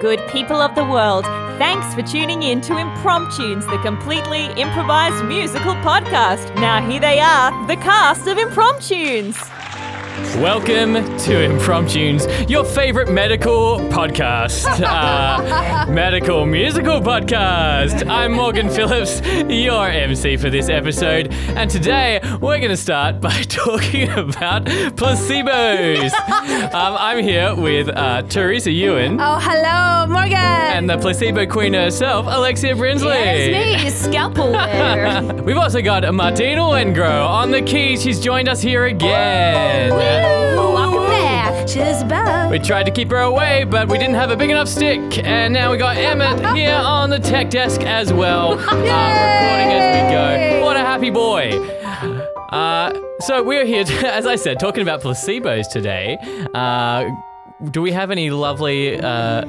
Good people of the world, thanks for tuning in to Impromptunes, the completely improvised musical podcast. Now, here they are, the cast of Impromptunes. Welcome to Impromptunes, your favorite medical podcast, uh, medical musical podcast. I'm Morgan Phillips, your MC for this episode, and today we're going to start by talking about placebos. Um, I'm here with uh, Teresa Ewan Oh, hello, Morgan. and the placebo queen herself, Alexia Brinsley. it's me, scalpel. We've also got Martina Wengro on the keys. She's joined us here again. Welcome back. She's back. We tried to keep her away, but we didn't have a big enough stick. And now we got Emmett here on the tech desk as well, uh, recording as we go. What a happy boy. Uh, so we're here, to, as I said, talking about placebos today. Uh, do we have any lovely uh,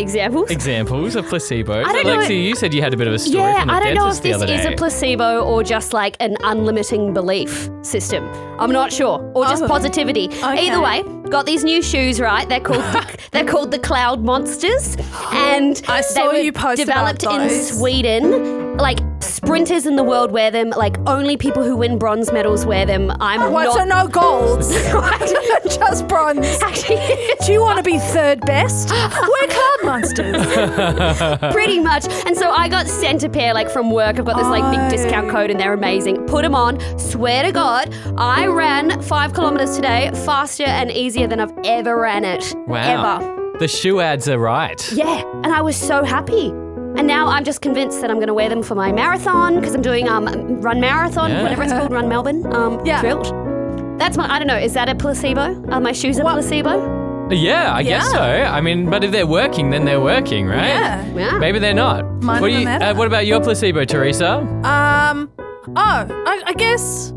examples. examples of placebos? I don't know- Alexia, you said you had a bit of a story yeah, from the I don't know if this is a placebo or just like an unlimiting belief system. I'm not sure, or just Oh. positivity. Okay. Either way, got these new shoes right. They're called the, they're called the Cloud Monsters, and I saw they were you post developed in. Sweden. Like sprinters in the world wear them. Like only people who win bronze medals wear them. I'm What? not. So no golds, just bronze. Actually, Do you want to be third best? We're cloud monsters. Pretty much. And so I got sent a pair like from work. I've got this like big discount oh. code and they're amazing. Put them on. Swear to God, I ran five kilometers today faster and easier than I've ever ran it. Wow. Ever. The shoe ads are right. Yeah. And I was so happy. And now I'm just convinced that I'm going to wear them for my marathon because I'm doing um run marathon, Yeah. whatever it's called, run Melbourne. Um, Yeah. thrilled. That's my. I don't know. Is that a placebo? Are my shoes a placebo? Yeah, I guess so. I mean, but if they're working, then they're working, right? Yeah. Yeah. Maybe they're not. Might what, do you, uh, what about your placebo, Teresa? Um. Oh, I, I guess.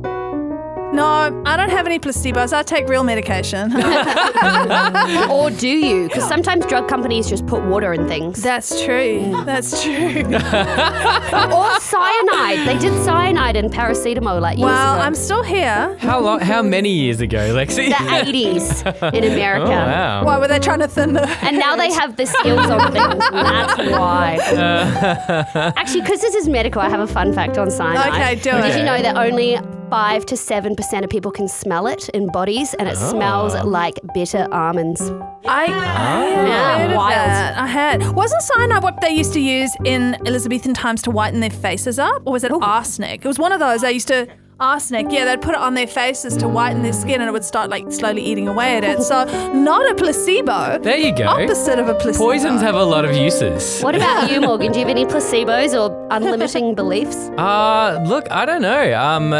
No, I don't have any placebos. I take real medication. or do you? Because sometimes drug companies just put water in things. That's true. That's true. or cyanide. They did cyanide in paracetamol like years Well, ago. I'm still here. How long? How many years ago, Lexi? the 80s in America. oh wow. Why were they trying to thin the? And now they have the skills on things, that's why. Uh. Actually, because this is medical, I have a fun fact on cyanide. Okay, do it. Did you know that only five to seven percent of people can smell it in bodies, and it smells like bitter almonds? I, I Yeah, heard of wild. that. I had. Wasn't cyanide what they used to use in Elizabethan times to whiten their faces up? Or was it arsenic? It was one of those. They used to. Arsenic, yeah, they'd put it on their faces to whiten their skin and it would start like slowly eating away at it. So, not a placebo. There you go. Opposite of a placebo. Poisons have a lot of uses. What about you, Morgan? Do you have any placebos or unlimiting beliefs? Uh, look, I don't know. Um,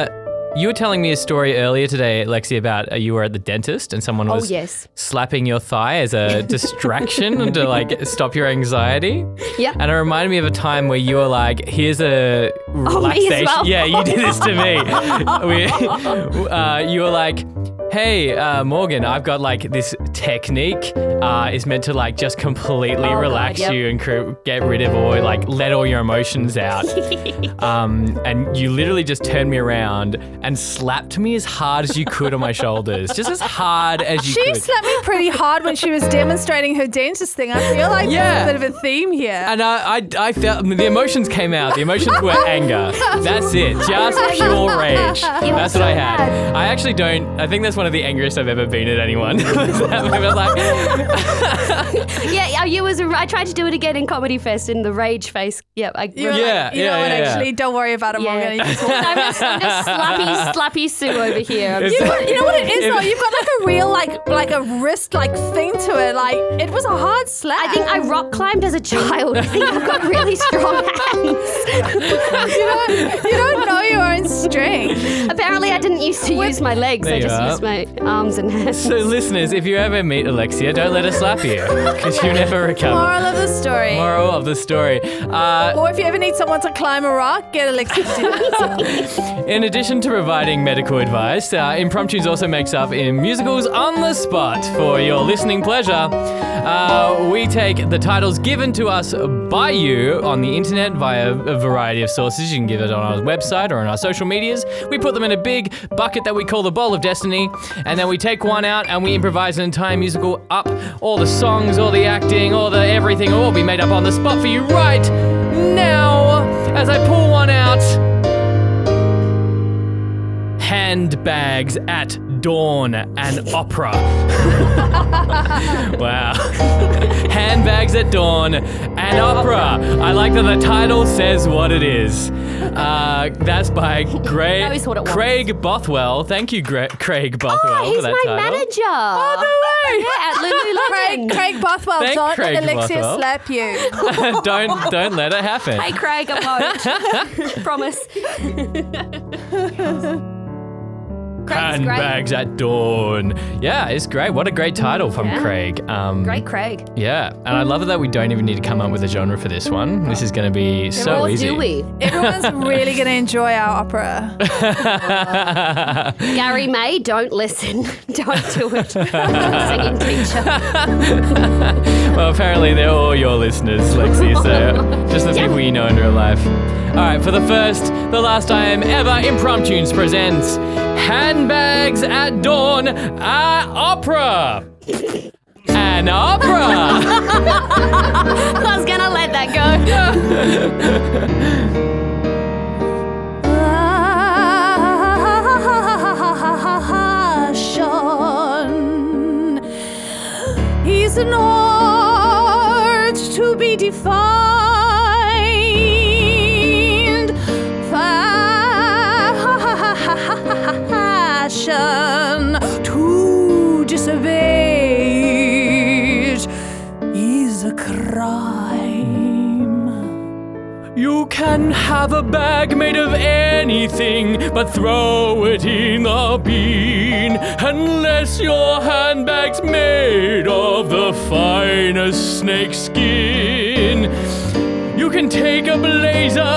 you were telling me a story earlier today, Lexi, about uh, you were at the dentist and someone Oh, was yes. slapping your thigh as a distraction to like stop your anxiety. Yep. And it reminded me of a time where you were like, "Here's a relaxation." well? Yeah, you did this to me. we, uh, you were like, "Hey, uh, Morgan, I've got like this technique. Uh, is meant to like just completely Oh, God, relax yep. you and cr- get rid of or like let all your emotions out." um, and you literally just turned me around and slapped me as hard as you could on my shoulders, just as hard as you She could. She slapped me pretty hard when she was demonstrating her dentist thing. I feel like Yeah. there's a bit of a theme here. And I, I, I felt the emotions came out. The emotions were anger. That's it. Just pure rage. That's what I had. I actually don't. I think that's one of the angriest I've ever been at anyone. Was. I like, yeah, you was. I tried to do it again in Comedy Fest in the rage face. Yep. I, You were Yeah, like, you yeah, what, yeah, yeah. actually, don't worry about it, Yeah. can talk I'm just, I'm just slappy, slappy Sue over here. I'm You know what it is though? You've got like a real like like a wrist like thing to it. Like it was a hard slap. I think I rock climbed as a child. I think I've got really strong hands. you don't you don't know your own strength. Apparently, I didn't used to use my legs. I just used my arms and hands. So, listeners, if you ever meet Alexia, don't let her slap you because you never recover. Moral of the story. Moral of the story. Uh, Or if you ever need someone to climb a rock, get Alexia to do in addition to providing medical advice, uh, Impromptunes also makes up in musicals on the spot for your listening pleasure. Uh, we take the titles given to us by you on the internet via a variety of sources. You can give it on our website or on our social medias. We put them in a big bucket that we call the Bowl of Destiny, and then we take one out and we improvise an entire musical up. All the songs, all the acting, all the everything will all be made up on the spot for you right now as I pull one out handbags at dawn and opera. wow. handbags at dawn and opera. I like that the title says what it is. Uh, that's by Gray, That is what it was. Craig Bothwell. Thank you, Gra- Craig Bothwell, Oh, for he's that my title. manager. Oh, no way. Yeah, at Lululemon. Craig, Craig Bothwell, Thank don't Craig let Alexia Bothwell. slap you. don't don't let it happen. Hey, Craig, I won't. Promise. Craig's great. Handbags at dawn. Yeah, it's great. What a great title from Yeah. Craig. Um, Great, Craig. Yeah, and I love it that we don't even need to come up with a genre for this one. This is going to be so or easy. do we? Everyone's really going to enjoy our opera. Gary May, don't listen. don't do it. Singing teacher. well, apparently they're all your listeners, Lexi, so just the people you know in real life. All right, for the first, the last time ever, Impromptunes presents Handbags at Dawn at Opera. An opera. I was gonna let that go. Passion is an art to be defined. Can have a bag made of anything, but throw it in the bin. Unless your handbag's made of the finest snake skin. You can take a blazer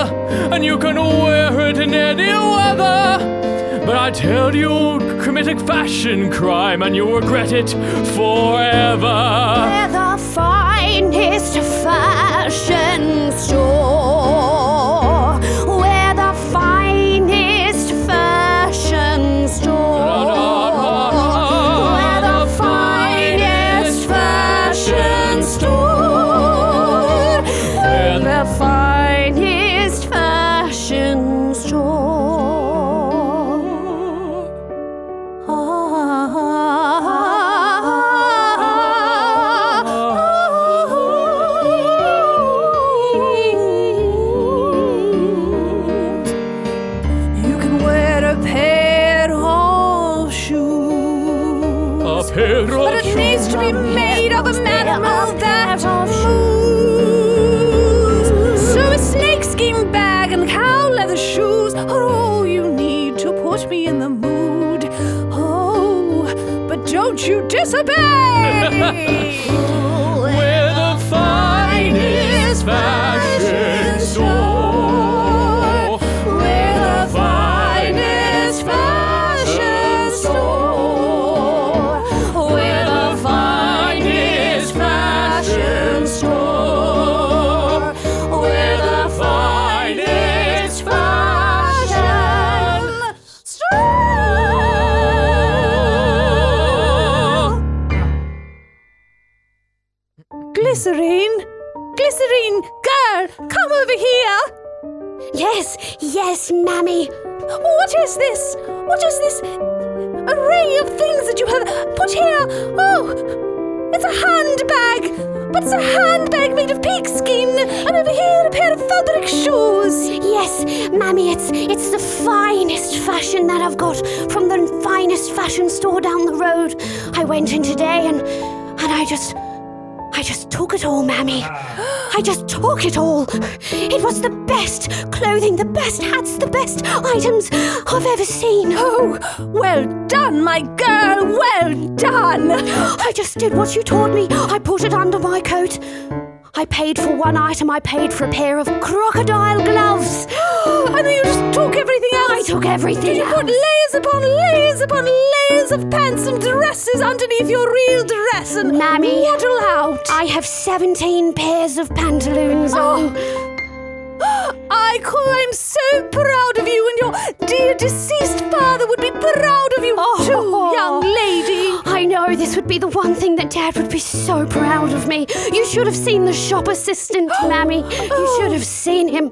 and you can wear it in any weather. But I tell you, you'll commit a fashion crime and you'll regret it forever. We're the finest fashion store. Mood. Oh, but don't you disobey! We're the finest fashion Mammy. What is this? What is this array of things that you have put here? Oh, it's a handbag, but it's a handbag made of pigskin, and over here a pair of fabric shoes. Yes, Mammy, it's it's the finest fashion that I've got from the finest fashion store down the road. I went in today and and I just I just took it all, Mammy. I just took it all. It was the best clothing, the best hats, the best items I've ever seen. Oh, well done, my girl, well done. I just did what you taught me. I put it under my coat. I paid for one item. I paid for a pair of crocodile gloves. And then you just took everything else. I took everything you put layers upon layers upon layers of pants and dresses underneath your real dress and Mammy. waddle out? I have 17 pairs of pantaloons Oh. on. I I'm so proud of you, and your dear deceased father would be proud of you too, oh. young lady. I know this would be the one thing that Dad would be so proud of me. You should have seen the shop assistant, Mammy. You should have seen him.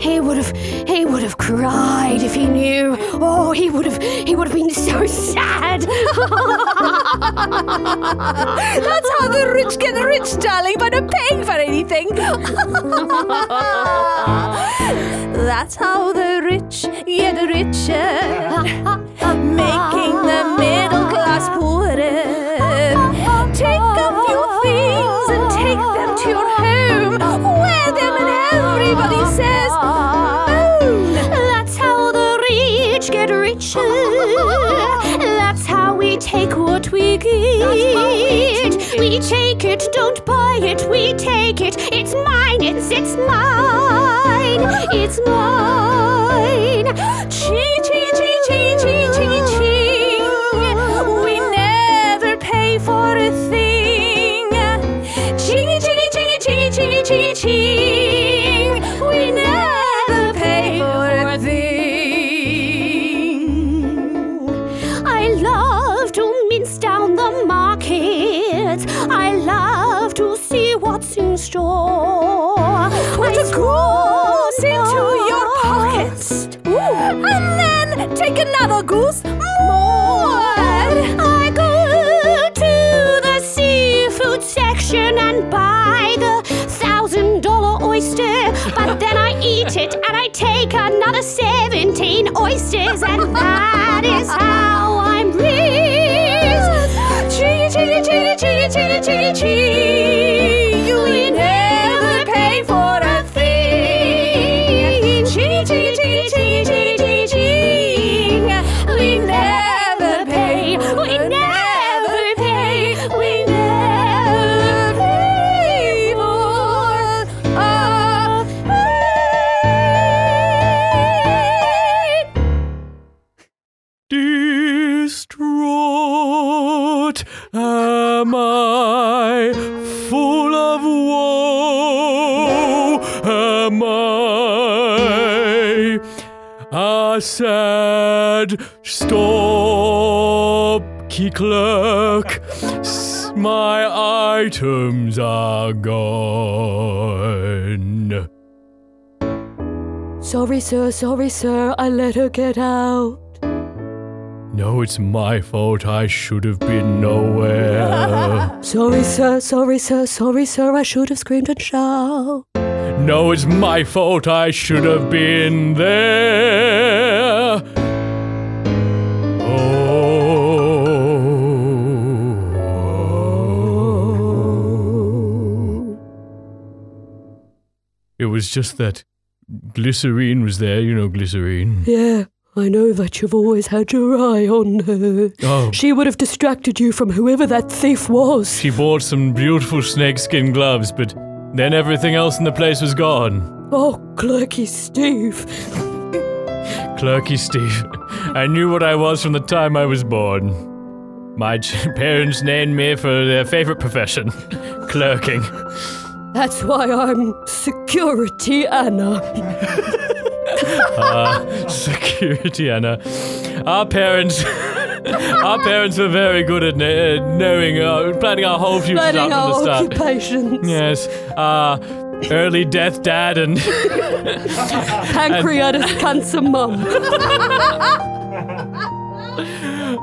He would have he would have cried if he knew. Oh, he would have he would have been so sad. That's how the rich get rich, darling, by not paying for anything. That's how the rich get richer, making the middle class poorer. Take a few things and take them to your home, wear them, and everybody says, "Oh, That's how the rich get richer. That's how we take what we get. We take it, don't buy it. We take it. It's mine. It's it's mine. It's mine. Ching, your pockets. And then take another goose more. I go to the seafood section and buy the thousand dollar oyster, but then I eat it and I take another seventeen oysters, and that is how stocky clerk. My items are gone. Sorry, sir, sorry, sir, I let her get out. No, it's my fault. I should have been nowhere. Sorry, sir, sorry, sir, sorry, sir, I should have screamed and shouted. No, it's my fault. I should have been there. It was just that glycerine was there, you know, glycerine. Yeah, I know that you've always had your eye on her. Oh, She would have distracted you from whoever that thief was. she bought some beautiful snakeskin gloves, but then everything else in the place was gone. Oh, Clerky Steve. Clerky Steve. I knew what I was from the time I was born. My parents named me for their favorite profession clerking. That's why I'm Security Anna. Uh, security, Anna. Our parents. Our parents were very good at kn- knowing, uh, planning our whole futures Planning out from the our start. occupations. Yes, uh, early death dad and Pancreatic cancer mum.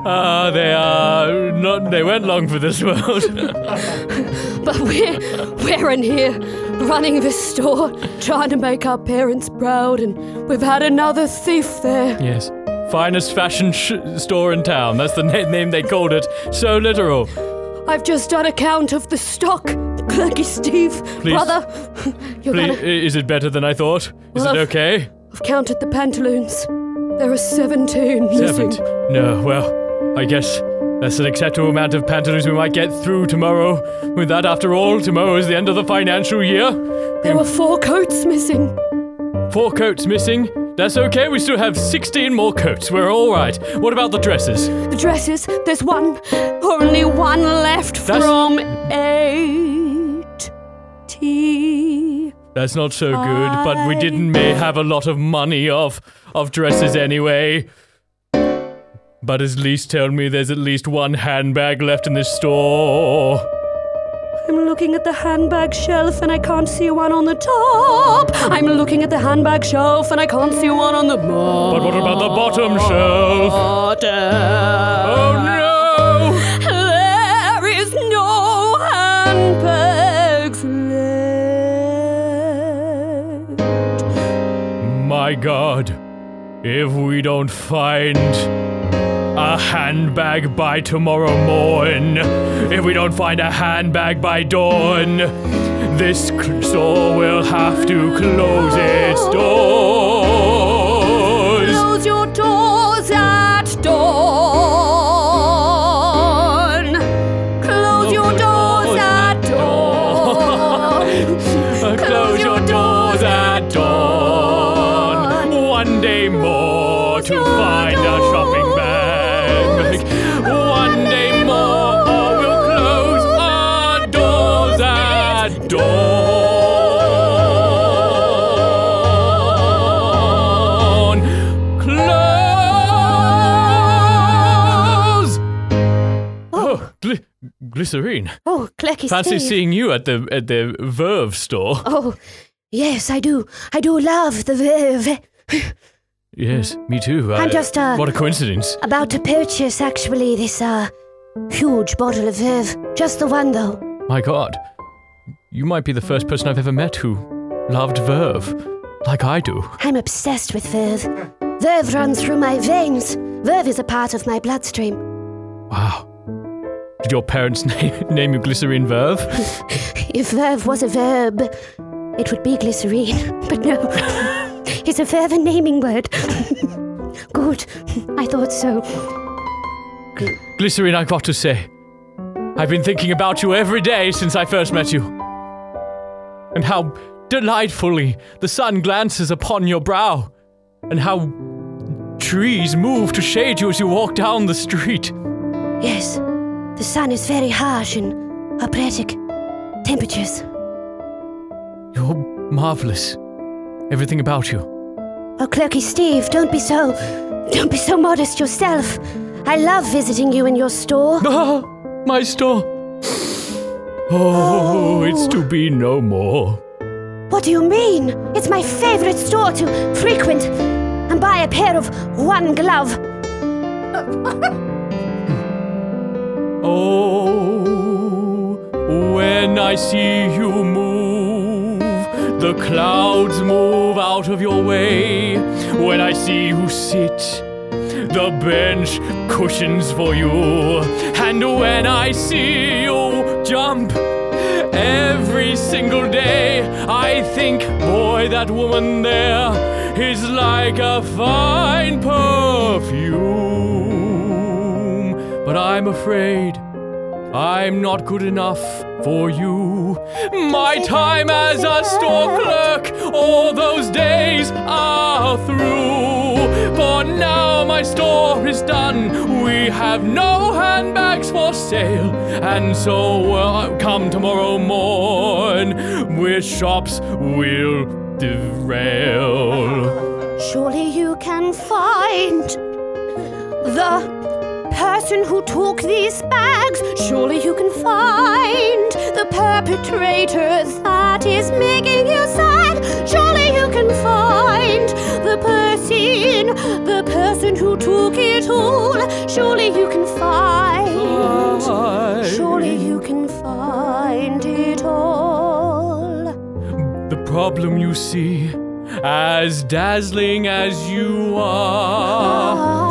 Uh, they are not. They weren't long for this world. But we're, we're in here running this store, trying to make our parents proud, and we've had another thief there. yes, finest fashion sh- store in town. That's the na- name they called it. So literal. I've just done a count of the stock Clerky Steve, Please. brother. You're Please, gonna. is it better than I thought? Is Well, it okay? I've counted the pantaloons. There are 17 missing. No, well, I guess that's an acceptable amount of pantaloons we might get through tomorrow. With that, after all, tomorrow is the end of the financial year. There were four coats missing. Four coats missing. That's okay, we still have 16 more coats. We're alright. What about the dresses? The dresses, there's one, only one left That's- from eight. T. That's not so good, but we didn't may have a lot of money of of dresses anyway. But at least tell me there's at least one handbag left in this store. I'm looking at the handbag shelf and I can't see one on the top. I'm looking at the handbag shelf and I can't see one on the bottom. But what about the bottom shelf? Oh no! There is no handbags left. My god, if we don't find a handbag by tomorrow morn, if we don't find a handbag by dawn, this store will have to close its doors. Glycerine. Oh, Clerky Fancy Steve. seeing you at the at the Verve store. Oh, yes, I do. I do love the Verve. Yes, me too. I'm Uh, just, uh, What a coincidence. About to purchase, actually, this, uh, huge bottle of Verve. Just the one, though. My god. You might be the first person I've ever met who loved Verve. Like I do. I'm obsessed with Verve. Verve runs through my veins. Verve is a part of my bloodstream. Wow. Did your parents name, name you Glycerine Verve? If Verve was a verb, it would be glycerine. But no, it's a Verve a naming word. Good, I thought so. Glycerine, I've got to say, I've been thinking about you every day since I first met you. And how delightfully the sun glances upon your brow. And how trees move to shade you as you walk down the street. Yes, the sun is very harsh and operatic temperatures. You're marvelous. Everything about you. Oh, Clerky Steve, don't be so. Don't be so modest yourself. I love visiting you in your store. Ah, my store. Oh, it's to be no more. What do you mean? It's my favorite store to frequent and buy a pair of one glove. Oh, when I see you move, the clouds move out of your way. When I see you sit, the bench cushions for you. And when I see you jump, Every single day, I think, boy, that woman there is like a fine perfume. But I'm afraid I'm not good enough for you. My time as a store clerk, all those days are through. For now, my store is done. We have no handbags for sale. And so, uh, come tomorrow morn, with shops will derail. Surely you can find the person who took these bags. Surely you can find the perpetrator that is making you sad. Surely you can find the person, the person who took it all. Surely you can find. Surely you can find it all. The problem you see, as dazzling as you are, ah.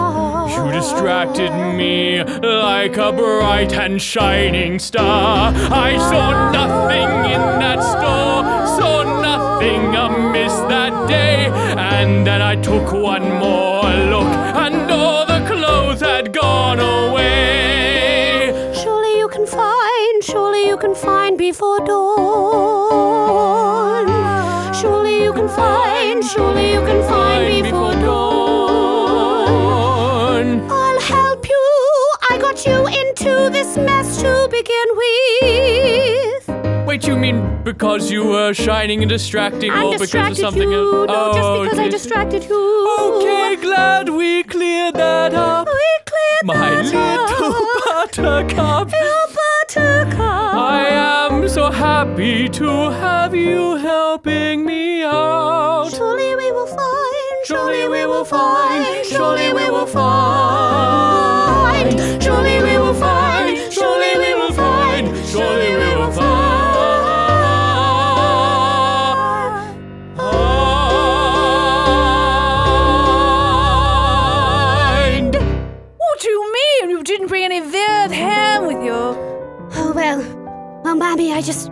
You distracted me like a bright and shining star. I saw nothing in that store, saw nothing amiss that day. And then I took one more look, and all the clothes had gone away. Surely you can find, surely you can find before dawn. Surely you can find, surely you can find before dawn. Wait, you mean because you were shining and distracting, I or because of something you. else? No, just oh, because I distracted you. Okay, glad we cleared that up. We cleared My that little up. buttercup. Little buttercup. I am so happy to have you helping me out. Surely we will find. Surely we will find, surely we will find, I just,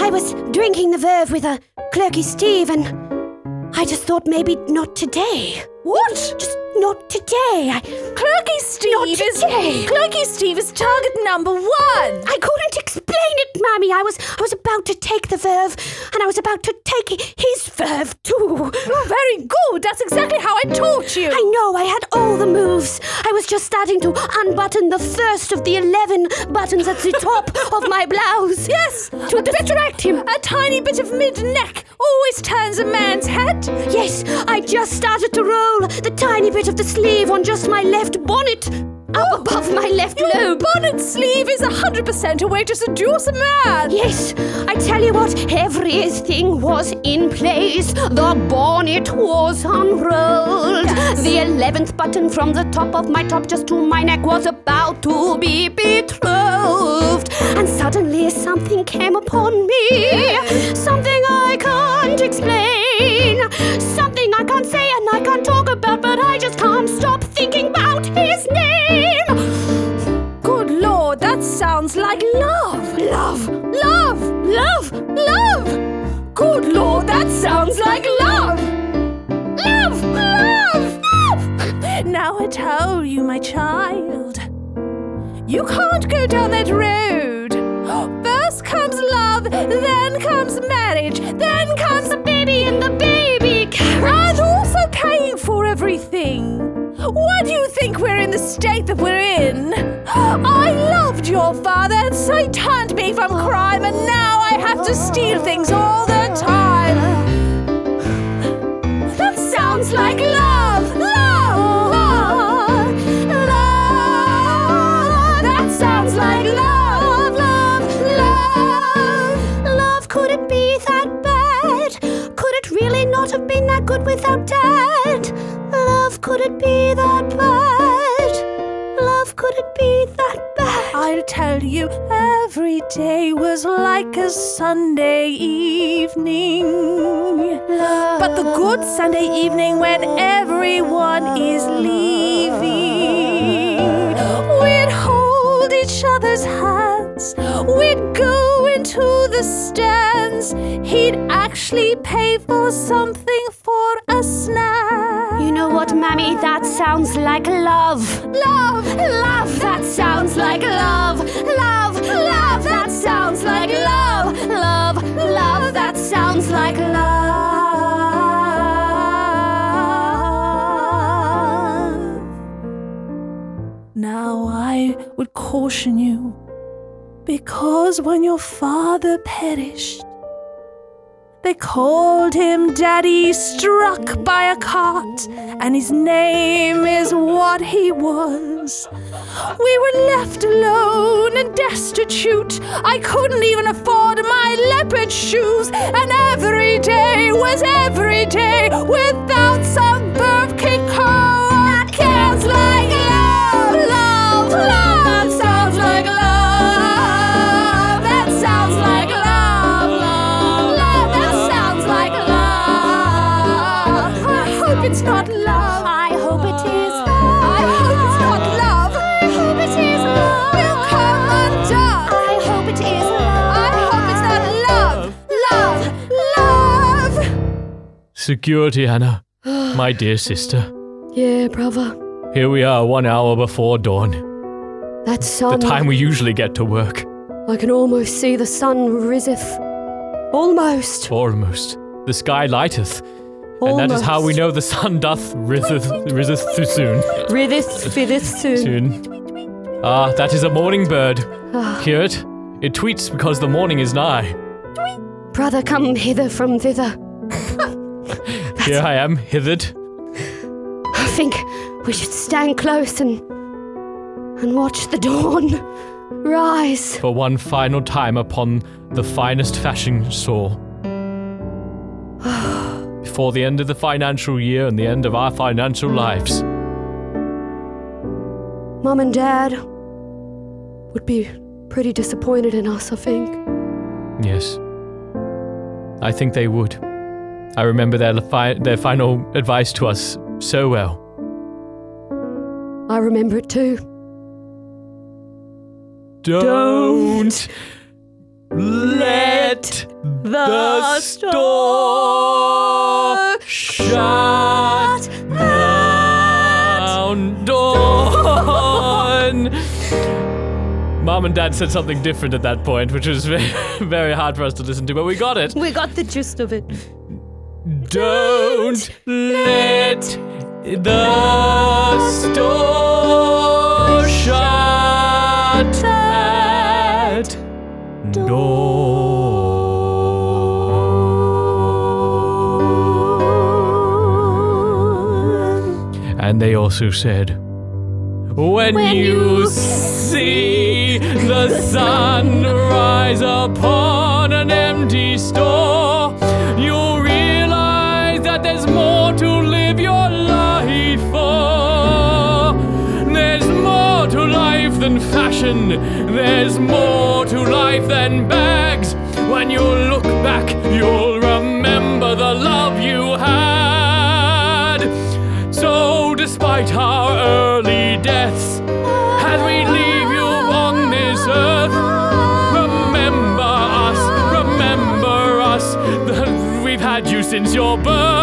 I was drinking the verve with a clerky Steve, and I just thought maybe not today. What? Just not today. I, Clerky Steve Not is today. Clerky Steve is target number one. I couldn't explain it, Mammy. I was, I was about to take the verve, and I was about to take his verve too. Oh, very good. That's exactly how I taught you. I know, I had all the moves. I was just starting to unbutton the first of the 11 buttons at the top of my blouse. Yes, To distract him. a tiny bit of mid-neck always turns a man's head. Yes, I just started to roll the tiny bit of the sleeve on just my left bonnet. Up above my left Your lobe. bonnet sleeve is 100% a way to seduce a man. Yes, I tell you what, everything was in place. The bonnet was unrolled. The eleventh button from the top of my top just to my neck was about to be betrothed. And suddenly something came upon me. Something I can't explain. Something I can't say and I can't talk about, but I just can't stop thinking about love. Love. Love. Love. Love. Good lord, that sounds like love. Love. Love. Love. Now I tell you, my child, you can't go down that road. First comes love, then comes marriage, then comes we're in the state that we're in? I loved your father, and so he turned me from crime, and now I have to steal things all the time. That sounds like love! Love! Love! Love! That sounds like love! Love! Love! Love, could it be that bad? Could it really not have been that good without Dad? Love, could it be that bad? Tell you, every day was like a Sunday evening. But the good Sunday evening when everyone is leaving. We'd hold each other's hands, we'd go into the stands. He'd actually pay for something for a snack. Mammy? That sounds like love. Love! Love, that sounds like love. Love, love, that sounds like love. Love, love, that sounds like love. Now I would caution you, because when your father perished, they called him Daddy struck by a cart, and his name is what he was. We were left alone and destitute. I couldn't even afford my leopard shoes, and every day was every day without some birthday card. That sounds like security, Anna. My dear sister. Yeah, brother. Here we are, one hour before dawn. That The time we usually get to work. I can almost see the sun riseth. Almost. Almost. The sky lighteth. And that is how we know the sun doth riseth, riseth too soon. Riseth, riseth soon. soon. Ah, that is a morning bird. Hear it? It tweets because the morning is nigh. Brother, come hither from thither. Here I am, hithered. I think we should stand close and and watch the dawn rise. for one final time upon the finest fashion store. Before the end of the financial year and the end of our financial lives. Mom and Dad would be pretty disappointed in us, I think. Yes. I think they would. I remember their, fi- their final advice to us so well. I remember it too. Don't let the store shut down. Dawn. Mom and Dad said something different at that point, which was very, very hard for us to listen to, but we got it. We got the gist of it. Don't let the store shut at dawn. And they also said, when, you see the sun rise upon there's more to life than bags. When you look back, you'll remember the love you had. So, despite our early deaths, as we leave you on this earth, remember us, remember us. We've had you since your birth.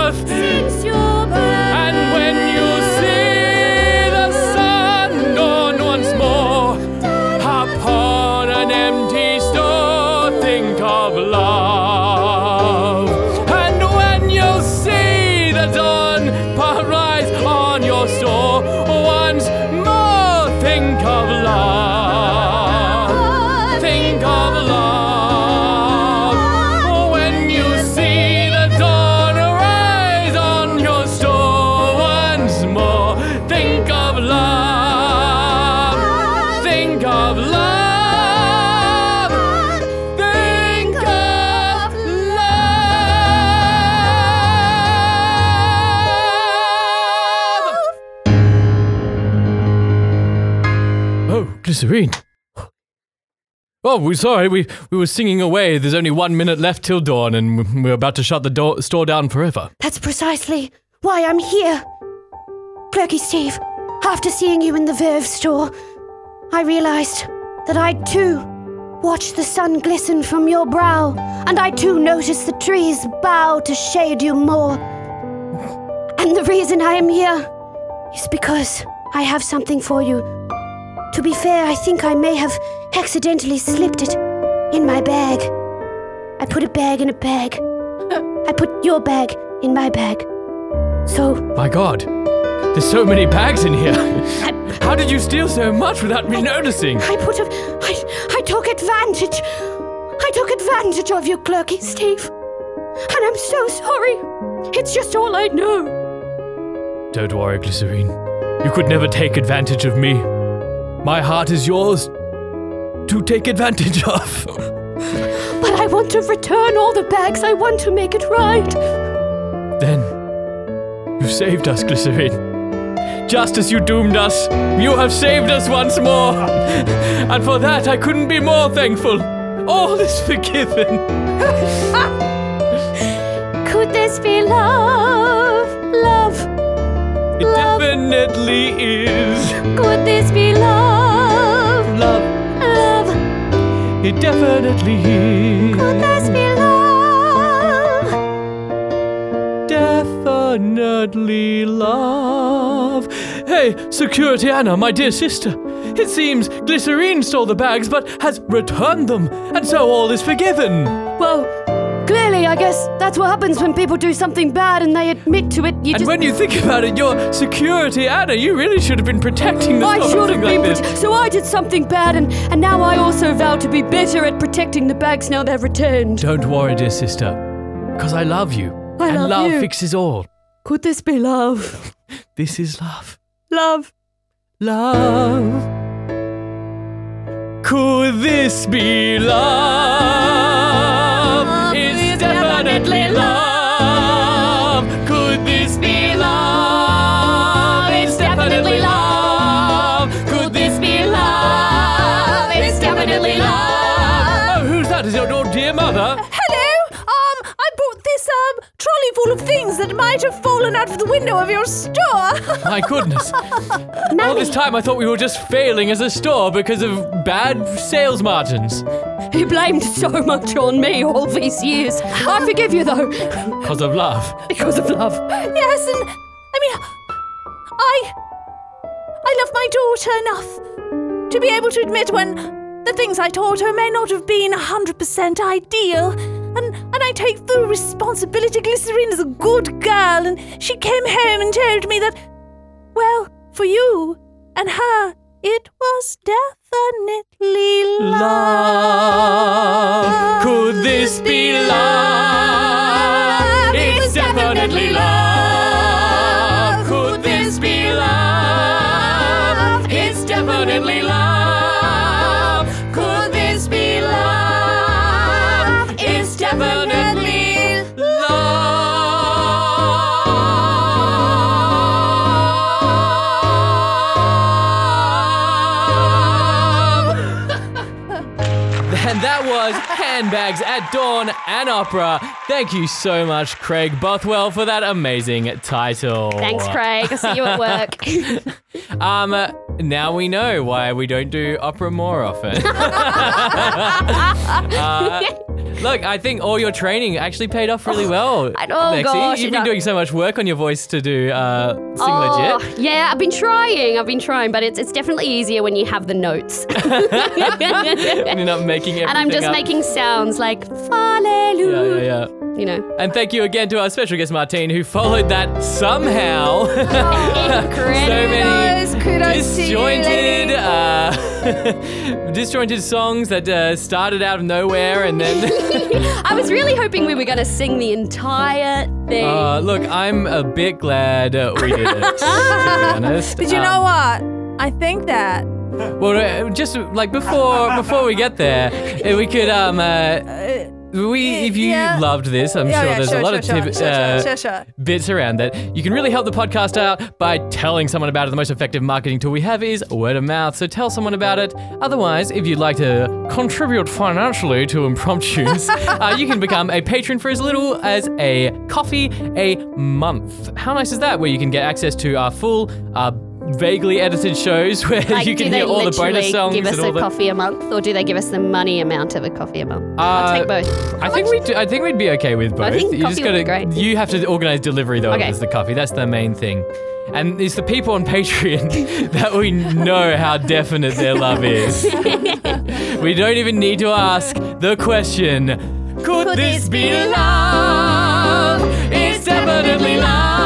Glycerine. Oh, we're sorry. We we were singing away. There's only one minute left till dawn, and we're about to shut the door, store down forever. That's precisely why I'm here. Clerky Steve, after seeing you in the Verve store, I realized that I too watched the sun glisten from your brow, and I too noticed the trees bow to shade you more. And the reason I am here is because I have something for you. To be fair, I think I may have accidentally slipped it in my bag. I put a bag in a bag. I put your bag in my bag. So, My God, there's so many bags in here. How did you steal so much without me noticing? I put a. I, I took advantage. I took advantage of you, Clerky Steve. And I'm so sorry. It's just all I know. Don't worry, Glycerine. You could never take advantage of me. My heart is yours to take advantage of. But I want to return all the bags. I want to make it right. Then, you saved us, Glycerine. Just as you doomed us, you have saved us once more. And for that, I couldn't be more thankful. All is forgiven. Could this be love? Love. It definitely is. Could this be love? Love, Love. it definitely is. Could this be love? Definitely definitely love. Hey, Security Anna, my dear sister. It seems Glycerine stole the bags but has returned them, and so all is forgiven. Well, clearly, I guess that's what happens when people do something bad and they admit to it. You And just. when you think about it, you're Security Anna. You really should have been protecting the I should have been. like prote- so I did something bad, and, and now I also vow to be better at protecting the bags now they've returned. Don't worry, dear sister, because I love you. I and love love you. fixes all. Could this be love? This is love. Love. Love. Could this be love? Full of things that might have fallen out of the window of your store. My goodness. All this time I thought we were just failing as a store because of bad sales margins. He blamed so much on me all these years. I forgive you though, Because of love. because of love. yes, and I mean, I I love my daughter enough to be able to admit when the things I taught her may not have been hundred percent ideal. And, and I take full responsibility. Glycerine is a good girl, and she came home and told me that, well, for you and her, it was definitely Love. Could this be love? It's definitely love. Handbags at Dawn and Opera. Thank you so much, Craig Bothwell, for that amazing title. Thanks, Craig. I'll see you at work. Um, now we know why we don't do opera more often. Uh, look, I think all your training actually paid off really well. I- oh, Lexi. gosh, You've you been know- doing so much work on your voice to do uh, Sing Oh, Legit. yeah, I've been trying. I've been trying, but it's it's definitely easier when you have the notes. And you're not making everything and I'm just up. making sounds like Yeah, Hallelujah. yeah, yeah. You know, And thank you again to our special guest Martine, who followed that somehow. so many Kudos, kudos to you, disjointed, uh, disjointed songs that uh, started out of nowhere and then. I was really hoping we were going to sing the entire thing. Uh, look, I'm a bit glad uh, we did it. to be honest. Did you Um, know what? I think that Well, uh, just like before, before we get there, uh, we could um. Uh, we, if you yeah. loved this, I'm Yeah, sure yeah, there's sure, a lot sure, of tip, sure, uh, bits around that. You can really help the podcast out by telling someone about it. The most effective marketing tool we have is word of mouth. So tell someone about it. Otherwise, if you'd like to contribute financially to Impromptunes, uh, you can become a patron for as little as a coffee a month. How nice is that? Where you can get access to our full, uh, vaguely edited shows where like, you can hear all the bonus songs give us and all a the. coffee a month, or do they give us the money amount of a coffee a month? I'll Uh, take both. I think we do, I think we'd be okay with both. I think you just coffee gotta great. you have to organize delivery though Okay. as the coffee. That's the main thing. And it's the people on Patreon that we know how definite their love is. we don't even need to ask the question, could, this be love? It's definitely love.